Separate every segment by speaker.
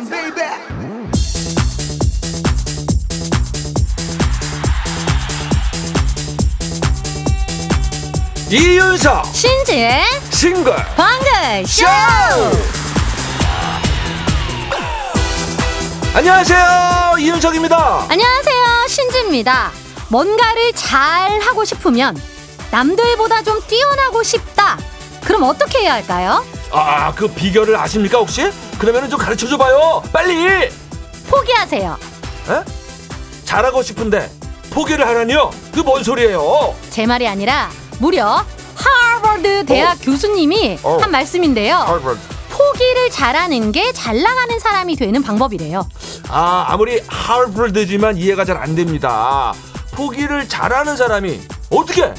Speaker 1: time, baby.
Speaker 2: 이윤석
Speaker 3: 신지의
Speaker 2: 싱글
Speaker 3: 방글 쇼!
Speaker 2: 안녕하세요 이윤석입니다
Speaker 3: 안녕하세요. 신지입니다. 뭔가를 잘 하고 싶으면 남들보다 좀 뛰어나고 싶다. 그럼 어떻게 해야 할까요?
Speaker 2: 아 그 비결을 아십니까 혹시? 그러면은 좀 가르쳐 줘봐요 빨리
Speaker 3: 포기하세요.
Speaker 2: 에? 잘하고 싶은데 포기를 하라니요? 그 뭔 소리예요
Speaker 3: 제 말이 아니라 무려 하버드 대학 교수님이
Speaker 2: 어.
Speaker 3: 한 말씀인데요. 포기를 잘하는 게 잘 나가는 사람이 되는 방법이래요.
Speaker 2: 아 아무리 하버드지만 이해가 잘 안 됩니다 포기를 잘하는 사람이 어떻게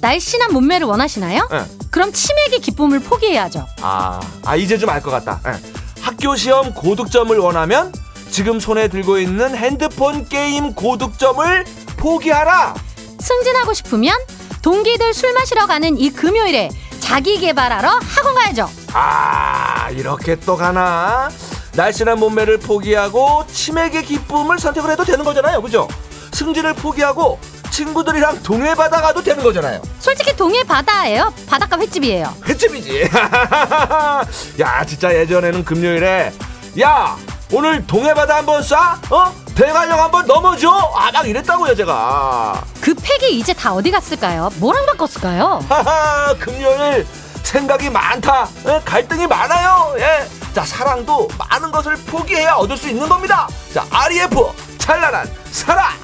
Speaker 3: 날씬한 몸매를 원하시나요?
Speaker 2: 예.
Speaker 3: 그럼 치맥의 기쁨을 포기해야죠.
Speaker 2: 아, 아 이제 좀 알 것 같다. 예. 학교 시험 고득점을 원하면 지금 손에 들고 있는 핸드폰 게임 고득점을 포기하라.
Speaker 3: 승진하고 싶으면 동기들 술 마시러 가는 이 금요일에 자기 개발하러 학원 가야죠.
Speaker 2: 아, 이렇게 또 가나? 날씬한 몸매를 포기하고 치맥의 기쁨을 선택을 해도 되는 거잖아요, 그죠? 승진을 포기하고 친구들이랑 동해 바다 가도 되는 거잖아요.
Speaker 3: 솔직히 동해 바다예요. 바닷가 횟집이에요.
Speaker 2: 횟집이지. 야, 진짜 예전에는 금요일에 야 오늘 동해 바다 한번 쏴? 어? 대관령 한번 넘어줘? 아, 막 이랬다고요, 제가.
Speaker 3: 그 팩이 이제 다 어디 갔을까요? 뭐랑 바꿨을까요?
Speaker 2: 하하, 금요일 생각이 많다. 예, 갈등이 많아요. 예. 자, 사랑도 많은 것을 포기해야 얻을 수 있는 겁니다. 자, REF 찬란한 사랑.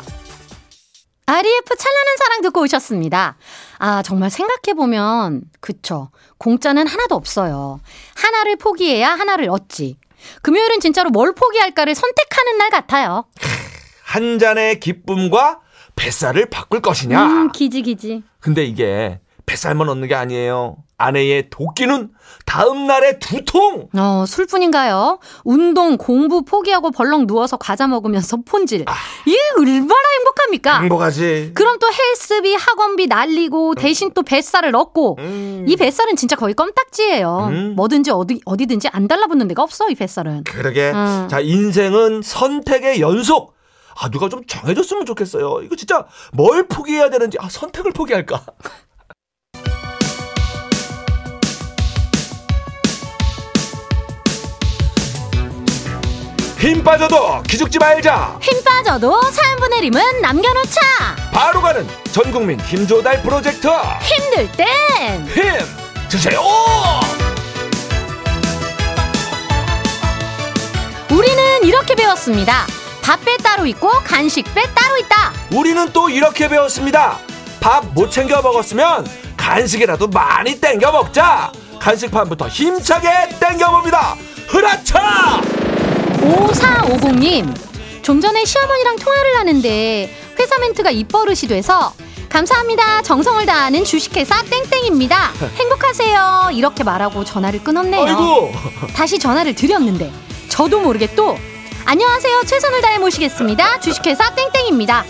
Speaker 3: REF 찬란한 사랑 듣고 오셨습니다. 아, 정말 생각해보면, 그쵸. 공짜는 하나도 없어요. 하나를 포기해야 하나를 얻지. 금요일은 진짜로 뭘 포기할까를 선택하는 날 같아요.
Speaker 2: 한 잔의 기쁨과 뱃살을 바꿀 것이냐?
Speaker 3: 음, 기지 기지.
Speaker 2: 근데 이게 뱃살만 얻는 게 아니에요. 아내의 도끼는 다음 날에 두통.
Speaker 3: 어, 술뿐인가요? 운동, 공부 포기하고 벌렁 누워서 과자 먹으면서 폰질. 이게 얼마나 행복합니까?
Speaker 2: 행복하지.
Speaker 3: 그럼 또 헬스비, 학원비 날리고 대신 또 뱃살을 얻고
Speaker 2: 음.
Speaker 3: 이 뱃살은 진짜 거의 껌딱지예요.
Speaker 2: 음.
Speaker 3: 뭐든지 어디 어디든지 안 달라붙는 데가 없어 이 뱃살은.
Speaker 2: 그러게.
Speaker 3: 음.
Speaker 2: 자, 인생은 선택의 연속. 아, 누가 좀 정해줬으면 좋겠어요. 이거 진짜 뭘 포기해야 되는지, 아, 선택을 포기할까? 힘 빠져도 기죽지 말자.
Speaker 3: 힘 빠져도 사연 보내림은 남겨놓자.
Speaker 2: 바로 가는 전국민 힘조달 프로젝트.
Speaker 3: 힘들 땐
Speaker 2: 힘 드세요.
Speaker 3: 우리는 이렇게 배웠습니다. 밥배 따로 있고 간식배 따로 있다.
Speaker 2: 우리는 또 이렇게 배웠습니다. 밥 못 챙겨 먹었으면 간식이라도 많이 땡겨 먹자. 간식판부터 힘차게 땡겨 봅니다. 흐라차!
Speaker 3: 5450님, 좀 전에 시어머니랑 통화를 하는데 회사 멘트가 입버릇이 돼서 감사합니다. 정성을 다하는 주식회사 땡땡입니다. 행복하세요. 이렇게 말하고 전화를 끊었네요.
Speaker 2: 아이고.
Speaker 3: 다시 전화를 드렸는데 저도 모르게 또 안녕하세요. 최선을 다해 모시겠습니다. 주식회사 땡땡입니다.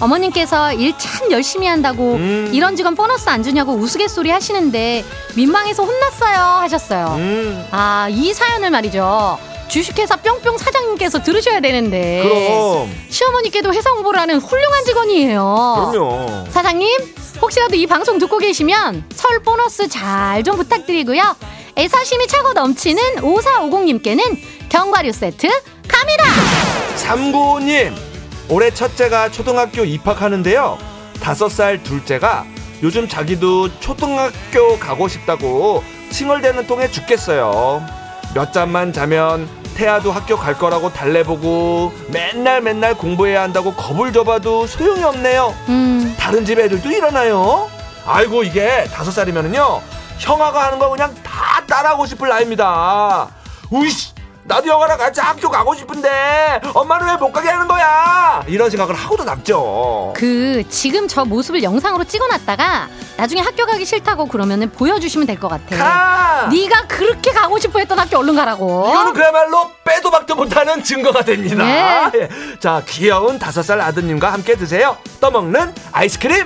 Speaker 3: 어머님께서 일 참 열심히 한다고
Speaker 2: 음.
Speaker 3: 이런 직원 보너스 안 주냐고 우스갯소리 하시는데 민망해서 혼났어요 하셨어요.
Speaker 2: 음,
Speaker 3: 아, 이 사연을 말이죠. 주식회사 뿅뿅 사장님께서 들으셔야 되는데.
Speaker 2: 그럼.
Speaker 3: 시어머니께도 회사 홍보를 하는 훌륭한 직원이에요.
Speaker 2: 그럼요.
Speaker 3: 사장님, 혹시라도 이 방송 듣고 계시면 설 보너스 잘 좀 부탁드리고요. 애사심이 차고 넘치는 5450님께는 견과류 세트 갑니다!
Speaker 2: 395님, 올해 첫째가 초등학교 입학하는데요. 다섯 살 둘째가 요즘 자기도 초등학교 가고 싶다고 칭얼대는 통에 죽겠어요. 몇 잠만 자면 태아도 학교 갈 거라고 달래보고 맨날 맨날 공부해야 한다고 겁을 줘봐도 소용이 없네요.
Speaker 3: 음,
Speaker 2: 다른 집 애들도 일어나요. 아이고 이게 다섯 살이면은요 형아가 하는 거 그냥 다 따라하고 싶을 나이입니다. 우이씨 나도 형아랑 같이 학교 가고 싶은데 엄마는 왜 못 가게 하는 거야? 이런 생각을 하고도 남죠.
Speaker 3: 그, 지금 저 모습을 영상으로 찍어놨다가 나중에 학교 가기 싫다고 그러면 보여주시면 될 것 같아.
Speaker 2: 가!
Speaker 3: 네가 그렇게 가고 싶어 했던 학교 얼른 가라고.
Speaker 2: 이거는 그야말로 빼도 박도 못하는 증거가 됩니다.
Speaker 3: 네.
Speaker 2: 예. 자 귀여운 다섯 살 아드님과 함께 드세요. 떠먹는 아이스크림.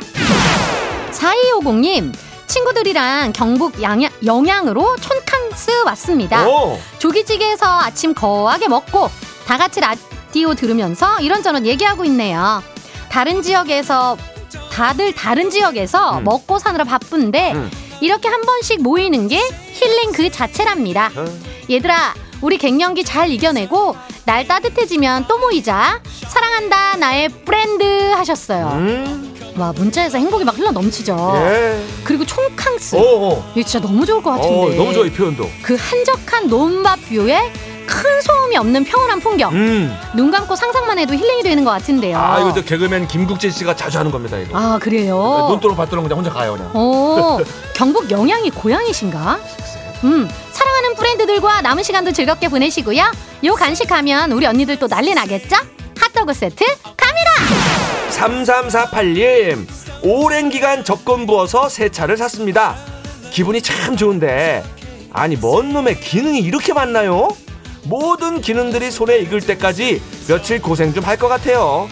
Speaker 3: 4250님, 친구들이랑 경북 양양, 영양으로 촌 캉 찬스 왔습니다.
Speaker 2: 오.
Speaker 3: 조기찌개에서 아침 거하게 먹고 다 같이 라디오 들으면서 이런저런 얘기하고 있네요. 다른 지역에서 다들 다른 지역에서
Speaker 2: 음.
Speaker 3: 먹고 사느라 바쁜데
Speaker 2: 음.
Speaker 3: 이렇게 한 번씩 모이는 게 힐링 그 자체랍니다.
Speaker 2: 어.
Speaker 3: 얘들아, 우리 갱년기 잘 이겨내고 날 따뜻해지면 또 모이자. 사랑한다, 나의 friend 하셨어요.
Speaker 2: 음.
Speaker 3: 와, 문자에서 행복이 막 흘러 넘치죠.
Speaker 2: 예.
Speaker 3: 그리고 총캉스.
Speaker 2: 오. 오.
Speaker 3: 이거 진짜 너무 좋을 것 같은데.
Speaker 2: 어, 너무 좋아 이 표현도.
Speaker 3: 그 한적한 논밭 view에 큰 소음이 없는 평온한 풍경.
Speaker 2: 음.
Speaker 3: 눈 감고 상상만 해도 힐링이 되는 것 같은데요.
Speaker 2: 아 이거 저 개그맨 김국진 씨가 자주 하는 겁니다 이거.
Speaker 3: 아, 그래요?
Speaker 2: 눈도록 받도록 그냥 혼자 가요 그냥.
Speaker 3: 오, 경북 영양이 고향이신가? 음, 사랑하는 프렌드들과 남은 시간도 즐겁게 보내시고요. 요 간식하면 우리 언니들 또 난리 나겠죠? 핫도그 세트!
Speaker 2: 3348님 오랜 기간 적금 부어서 새 차를 샀습니다. 기분이 참 좋은데. 아니 뭔 놈의 기능이 이렇게 많나요? 모든 기능들이 손에 익을 때까지 며칠 고생 좀 할 것 같아요.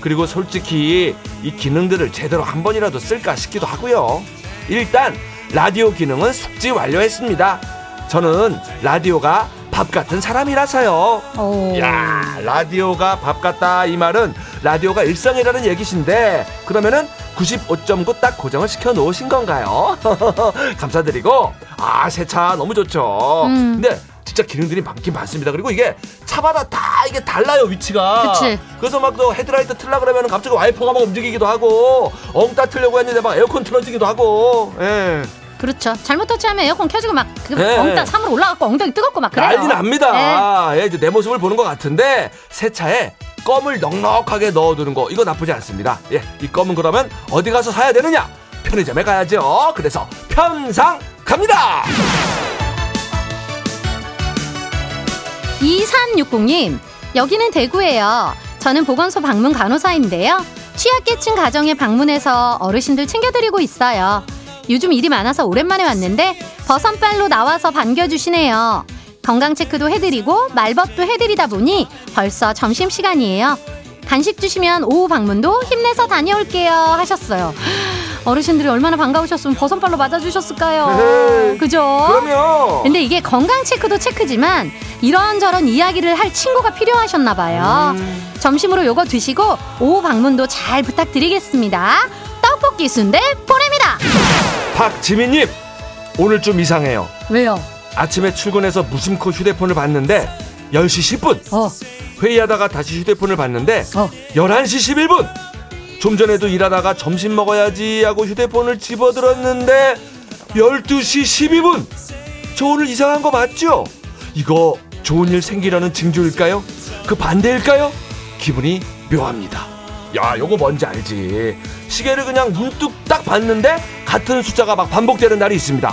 Speaker 2: 그리고 솔직히 이 기능들을 제대로 한 번이라도 쓸까 싶기도 하고요. 일단 라디오 기능은 숙지 완료했습니다. 저는 라디오가 밥 같은 사람이라서요
Speaker 3: 오.
Speaker 2: 야 라디오가 밥 같다 이 말은 라디오가 일상이라는 얘기신데 그러면은 95.9 딱 고정을 시켜 놓으신 건가요? 감사드리고 아 새 차 너무 좋죠.
Speaker 3: 음.
Speaker 2: 근데 진짜 기능들이 많긴 많습니다. 그리고 이게 차마다 다 이게 달라요 위치가.
Speaker 3: 그치.
Speaker 2: 그래서 막 또 헤드라이트 틀라 그러면 갑자기 와이퍼가 막 움직이기도 하고 엉따 틀려고 했는데 막 에어컨 틀어지기도 하고. 예.
Speaker 3: 그렇죠. 잘못 터치하면 에어컨 켜지고 막 그
Speaker 2: 네.
Speaker 3: 엉덩이 산으로 올라가고 엉덩이 뜨겁고 막 그래요.
Speaker 2: 난리 납니다.
Speaker 3: 네.
Speaker 2: 아, 예, 이제 내 모습을 보는 것 같은데 새 차에 껌을 넉넉하게 넣어두는 거 이거 나쁘지 않습니다. 예, 이 껌은 그러면 어디 가서 사야 되느냐? 편의점에 가야죠. 그래서 편상 갑니다.
Speaker 3: 2360님, 여기는 대구예요. 저는 보건소 방문 간호사인데요. 취약계층 가정에 방문해서 어르신들 챙겨드리고 있어요. 요즘 일이 많아서 오랜만에 왔는데 버선발로 나와서 반겨주시네요. 건강 체크도 해드리고 말벗도 해드리다 보니 벌써 점심시간이에요. 간식 주시면 오후 방문도 힘내서 다녀올게요 하셨어요. 어르신들이 얼마나 반가우셨으면 버선발로 맞아주셨을까요? 그죠?
Speaker 2: 그러면
Speaker 3: 근데 이게 건강 체크도 체크지만 이런저런 이야기를 할 친구가 필요하셨나 봐요.
Speaker 2: 음.
Speaker 3: 점심으로 요거 드시고 오후 방문도 잘 부탁드리겠습니다. 떡볶이 순대 보냅니다.
Speaker 2: 박지민님 오늘 좀 이상해요.
Speaker 3: 왜요?
Speaker 2: 아침에 출근해서 무심코 휴대폰을 봤는데 10시 10분
Speaker 3: 어,
Speaker 2: 회의하다가 다시 휴대폰을 봤는데
Speaker 3: 어.
Speaker 2: 11시 11분 좀 전에도 일하다가 점심 먹어야지 하고 휴대폰을 집어들었는데 12시 12분 저 오늘 이상한 거 맞죠? 이거 좋은 일 생기려는 징조일까요? 그 반대일까요? 기분이 묘합니다 야 요거 뭔지 알지 시계를 그냥 문득 딱 봤는데 같은 숫자가 막 반복되는 날이 있습니다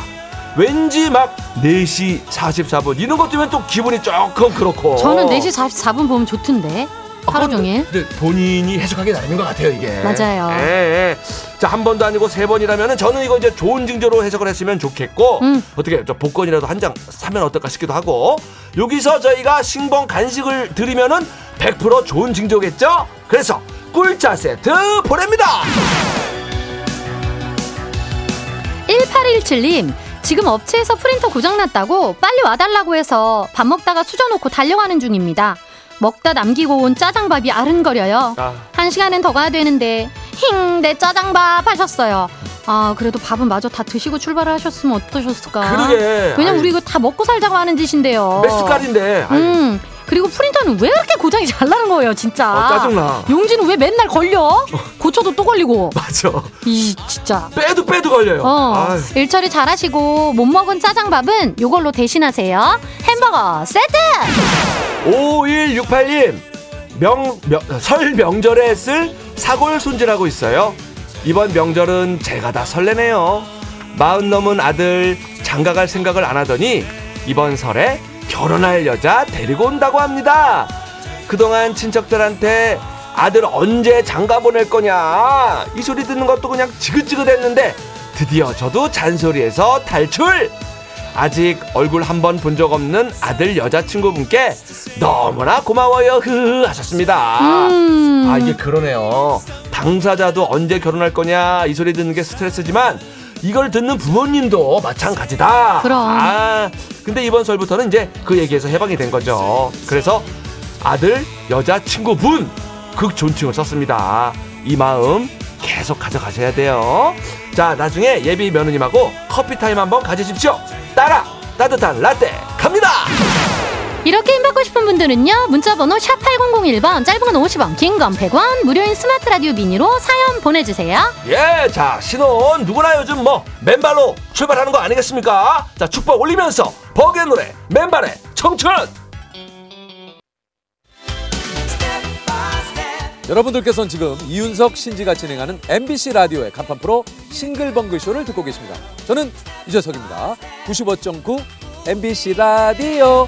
Speaker 2: 왠지 막 4시 44분 이런 것 때문에 또 기분이 조금 그렇고
Speaker 3: 저는 4시 44분 보면 좋던데. 하루 종일.
Speaker 2: 근데 본인이 해석하기 나름인 것 같아요 이게.
Speaker 3: 맞아요.
Speaker 2: 예, 예. 자한 번도 아니고 세 번이라면은 저는 이거 이제 좋은 징조로 해석을 했으면 좋겠고
Speaker 3: 음.
Speaker 2: 어떻게 저 복권이라도 한 장 사면 어떨까 싶기도 하고 여기서 저희가 신봉 간식을 드리면은 100% 좋은 징조겠죠. 그래서 꿀차 세트 보냅니다.
Speaker 3: 1817님, 지금 업체에서 프린터 고장났다고 빨리 와달라고 해서 밥 먹다가 수저놓고 달려가는 중입니다. 먹다 남기고 온 짜장밥이 아른거려요.
Speaker 2: 아.
Speaker 3: 한 시간은 더 가야 되는데, 힝, 내 짜장밥 하셨어요. 아, 그래도 밥은 마저 다 드시고 출발을 하셨으면 어떠셨을까?
Speaker 2: 그러게.
Speaker 3: 왜냐면
Speaker 2: 아이,
Speaker 3: 우리 이거 다 먹고 살자고 하는 짓인데요.
Speaker 2: 몇 숟갈인데. 아이,
Speaker 3: 음, 그리고 프린터는 왜 이렇게 고장이 잘 나는 거예요, 진짜.
Speaker 2: 어, 짜증나.
Speaker 3: 용지는 왜 맨날 걸려? 고쳐도 또 걸리고.
Speaker 2: 맞아.
Speaker 3: 이, 진짜.
Speaker 2: 빼도 빼도 걸려요.
Speaker 3: 어,
Speaker 2: 아이.
Speaker 3: 일처리 잘하시고 못 먹은 짜장밥은 요걸로 대신하세요. 햄버거 세트!
Speaker 2: 5168님 명, 명, 설 명절에 쓸 사골 손질하고 있어요 이번 명절은 제가 다 설레네요 마흔 넘은 아들 장가갈 생각을 안 하더니 이번 설에 결혼할 여자 데리고 온다고 합니다 그동안 친척들한테 아들 언제 장가 보낼 거냐 이 소리 듣는 것도 그냥 지긋지긋했는데 드디어 저도 잔소리에서 탈출 아직 얼굴 한 번 본 적 없는 아들 여자친구분께 너무나 고마워요 흐 하셨습니다.
Speaker 3: 음.
Speaker 2: 아 이게 그러네요. 당사자도 언제 결혼할 거냐 이 소리 듣는 게 스트레스지만 이걸 듣는 부모님도 마찬가지다.
Speaker 3: 그럼.
Speaker 2: 아, 근데 이번 설부터는 이제 그 얘기에서 해방이 된 거죠. 그래서 아들, 여자 친구분 극 존칭을 썼습니다. 이 마음 계속 가져가셔야 돼요. 자, 나중에 예비 며느님하고 커피 타임 한번 가지십시오. 따라 따뜻한 라떼 갑니다.
Speaker 3: 이렇게 힘받고 싶은 분들은요 문자번호 샵 8001번 짧은 건 50원 긴 건 100원 무료인 스마트 라디오 미니로 사연 보내주세요
Speaker 2: 예, 자, 신혼 누구나 요즘 뭐 맨발로 출발하는 거 아니겠습니까? 자, 축복 올리면서 버게 노래 맨발의 청춘.
Speaker 1: 여러분들께서는 지금 이윤석 신지가 진행하는 MBC 라디오의 간판 프로 싱글벙글 쇼를 듣고 계십니다. 저는 유재석입니다. 95.9 MBC 라디오.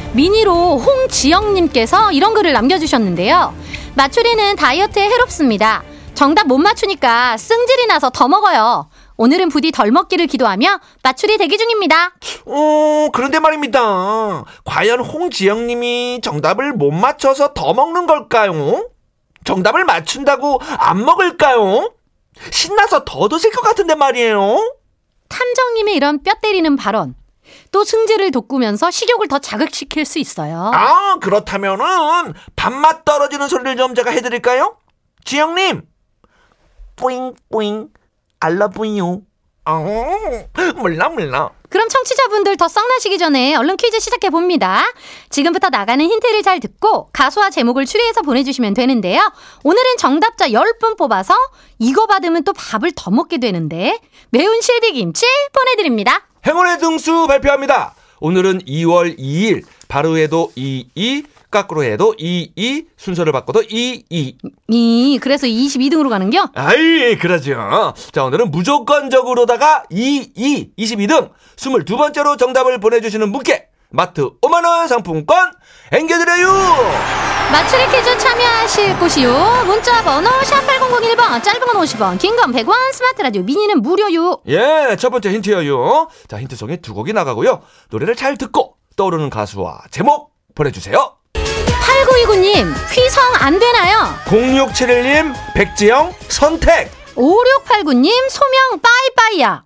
Speaker 3: 미니로 홍지영님께서 이런 글을 남겨주셨는데요 맞추리는 다이어트에 해롭습니다 정답 못 맞추니까 승질이 나서 더 먹어요 오늘은 부디 덜 먹기를 기도하며 맞추리 대기 중입니다
Speaker 2: 어, 그런데 말입니다. 과연 홍지영님이 정답을 못 맞춰서 더 먹는 걸까요? 정답을 맞춘다고 안 먹을까요? 신나서 더 드실 것 같은데 말이에요.
Speaker 3: 탐정님의 이런 뼈 때리는 발언 또 승질을 돋구면서 식욕을 더 자극시킬 수 있어요
Speaker 2: 아, 그렇다면은 밥맛 떨어지는 소리를 좀 제가 해드릴까요? 지영님, 뿌잉 뿌잉, 알라뿌잉요. 아, 몰라 몰라.
Speaker 3: 그럼 청취자분들 더 썩나시기 전에 얼른 퀴즈 시작해 봅니다. 지금부터 나가는 힌트를 잘 듣고 가수와 제목을 추리해서 보내주시면 되는데요. 오늘은 정답자 10분 뽑아서 이거 받으면 또 밥을 더 먹게 되는데 매운 실비김치 보내드립니다.
Speaker 2: 행운의 등수 발표합니다. 오늘은 2월 2일, 바로 해도 22, 거꾸로 해도 22, 순서를 바꿔도 22.
Speaker 3: 이 그래서 22등으로 가는겨?
Speaker 2: 아이, 그러죠. 자, 오늘은 무조건적으로다가 22, 22등, 22번째로 정답을 보내주시는 분께 마트 5만원 상품권 앵겨드려요!
Speaker 3: 맞추리 퀴즈 참여하실 곳이요. 문자 번호 샵 8001번 짧은 건 50원 긴 건 100원 스마트 라디오 미니는 무료요.
Speaker 2: 예, 첫 번째 힌트예요. 자, 힌트송에 두 곡이 나가고요. 노래를 잘 듣고 떠오르는 가수와 제목 보내주세요.
Speaker 3: 8929님 휘성 안 되나요?
Speaker 2: 0671님, 백지영, 선택!
Speaker 3: 5689님 소명 빠이빠이야.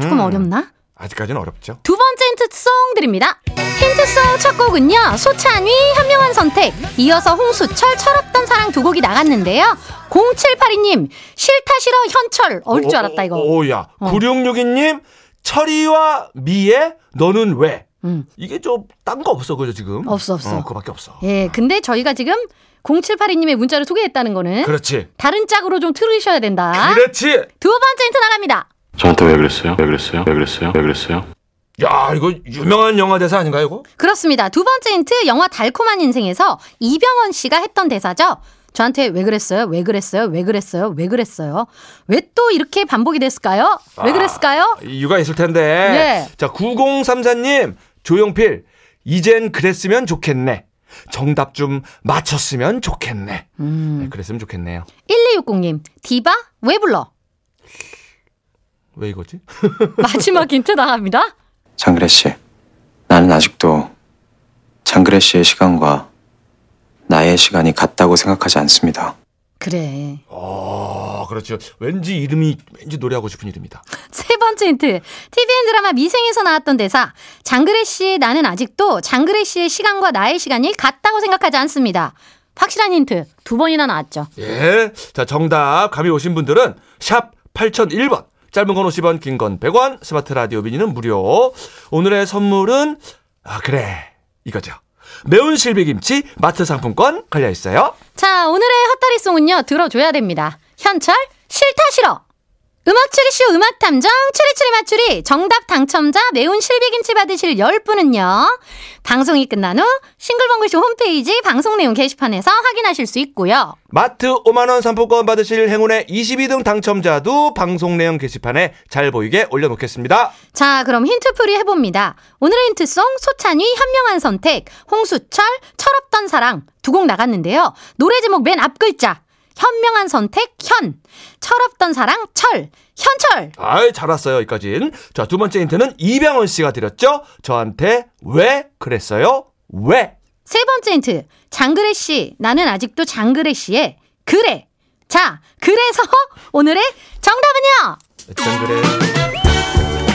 Speaker 3: 조금 어렵나?
Speaker 2: 아직까지는 어렵죠.
Speaker 3: 두 번째 힌트송 드립니다. 힌트송 첫 곡은요. 소찬휘 현명한 선택 이어서 홍수철 철없던 사랑 두 곡이 나갔는데요. 0782님 싫다 싫어 현철 어릴 줄 알았다 이거.
Speaker 2: 오야.
Speaker 3: 어.
Speaker 2: 9662님, 철이와 미의 너는 왜?
Speaker 3: 음.
Speaker 2: 이게 좀 딴 거 없어, 그죠, 지금?
Speaker 3: 없어, 없어.
Speaker 2: 어, 그거밖에 없어.
Speaker 3: 예, 근데 저희가 지금 0782님의 문자를 소개했다는 거는
Speaker 2: 그렇지.
Speaker 3: 다른 짝으로 좀 틀으셔야 된다.
Speaker 2: 그렇지.
Speaker 3: 두 번째 힌트 나갑니다.
Speaker 4: 저한테 왜 그랬어요? 왜 그랬어요? 왜 그랬어요? 왜 그랬어요?
Speaker 2: 야, 이거 유명한 영화 대사 아닌가요, 이거?
Speaker 3: 그렇습니다. 두 번째 힌트 영화 달콤한 인생에서 이병헌 씨가 했던 대사죠. 저한테 왜 그랬어요? 왜 그랬어요? 왜 그랬어요? 왜 그랬어요? 왜 또 이렇게 반복이 됐을까요? 왜 그랬을까요?
Speaker 2: 이유가 있을 텐데.
Speaker 3: 네.
Speaker 2: 자, 9034님, 조용필, 이젠 그랬으면 좋겠네. 정답 좀 맞췄으면 좋겠네.
Speaker 3: 음.
Speaker 2: 네, 그랬으면 좋겠네요.
Speaker 3: 1260님, 디바? 왜 불러?
Speaker 2: 왜 이거지?
Speaker 3: 마지막 힌트 나갑니다.
Speaker 5: 장그래 씨, 나는 아직도 장그래 씨의 시간과 나의 시간이 같다고 생각하지 않습니다.
Speaker 3: 그래.
Speaker 2: 아, 그렇죠. 왠지 이름이, 왠지 노래하고 싶은 이름이다.
Speaker 3: 세 번째 힌트. TVN 드라마 미생에서 나왔던 대사. 장그래 씨, 나는 아직도 장그래 씨의 시간과 나의 시간이 같다고 생각하지 않습니다. 확실한 힌트. 두 번이나 나왔죠.
Speaker 2: 예. 자, 정답 감이 오신 분들은 샵 8001번. 짧은 건 50원, 긴 건 100원, 스마트 라디오 미니는 무료. 오늘의 선물은 아, 그래. 이거죠. 매운 실비김치 마트 상품권 걸려 있어요.
Speaker 3: 자, 오늘의 헛다리송은요, 들어줘야 됩니다. 현철, 싫다 싫어. 음악 추리쇼 음악 탐정 추리추리 맞추리 정답 당첨자 매운 실비김치 받으실 10분은요. 방송이 끝난 후 싱글벙글쇼 홈페이지 방송 내용 게시판에서 확인하실 수 있고요.
Speaker 2: 마트 5만원 상품권 받으실 행운의 22등 당첨자도 방송 내용 게시판에 잘 보이게 올려놓겠습니다.
Speaker 3: 자, 그럼 힌트풀이 해봅니다. 오늘의 힌트송 소찬휘 현명한 선택 홍수철 철없던 사랑 두 곡 나갔는데요. 노래 제목 맨 앞 글자 현명한 선택 현 철없던 사랑 철 현철
Speaker 2: 아이, 잘 왔어요, 여기까진. 자, 두 번째 힌트는 이병헌 씨가 드렸죠? 저한테 왜 그랬어요? 왜?
Speaker 3: 세 번째 힌트 장그래 씨 나는 아직도 장그래 씨의 그래 자 그래서 오늘의 정답은요
Speaker 2: 어쩜 그래.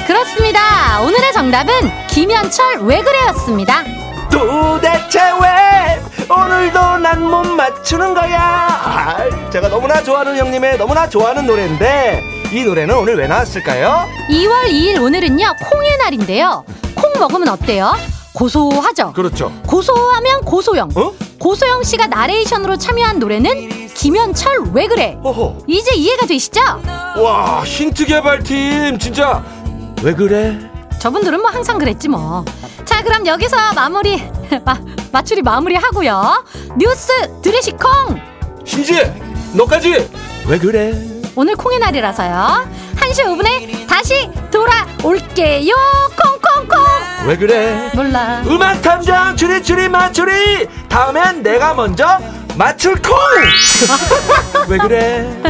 Speaker 3: 그렇습니다 오늘의 정답은 김현철 왜 그래였습니다
Speaker 2: 도대체 왜 오늘도 난 못 맞추는 거야? 아, 제가 너무나 좋아하는 형님의 너무나 좋아하는 노래인데 이 노래는 오늘 왜 나왔을까요?
Speaker 3: 2월 2일 오늘은요 콩의 날인데요 콩 먹으면 어때요 고소하죠
Speaker 2: 그렇죠.
Speaker 3: 고소하면 고소영
Speaker 2: 어?
Speaker 3: 고소영 씨가 나레이션으로 참여한 노래는 김현철 왜 그래
Speaker 2: 호호.
Speaker 3: 이제 이해가 되시죠?
Speaker 2: 와 힌트 개발팀 진짜 왜 그래?
Speaker 3: 저분들은 뭐 항상 그랬지 뭐. 자, 그럼 여기서 마무리, 마, 맞추리 마무리 하고요. 뉴스 들으시 콩!
Speaker 2: 신지 너까지 왜 그래?
Speaker 3: 오늘 콩의 날이라서요. 1시 5분에 다시 돌아올게요. 콩콩콩!
Speaker 2: 왜 그래?
Speaker 3: 몰라.
Speaker 2: 음악 탐정 추리 추리 맞추리 다음엔 내가 먼저 맞출 콩! 왜 그래?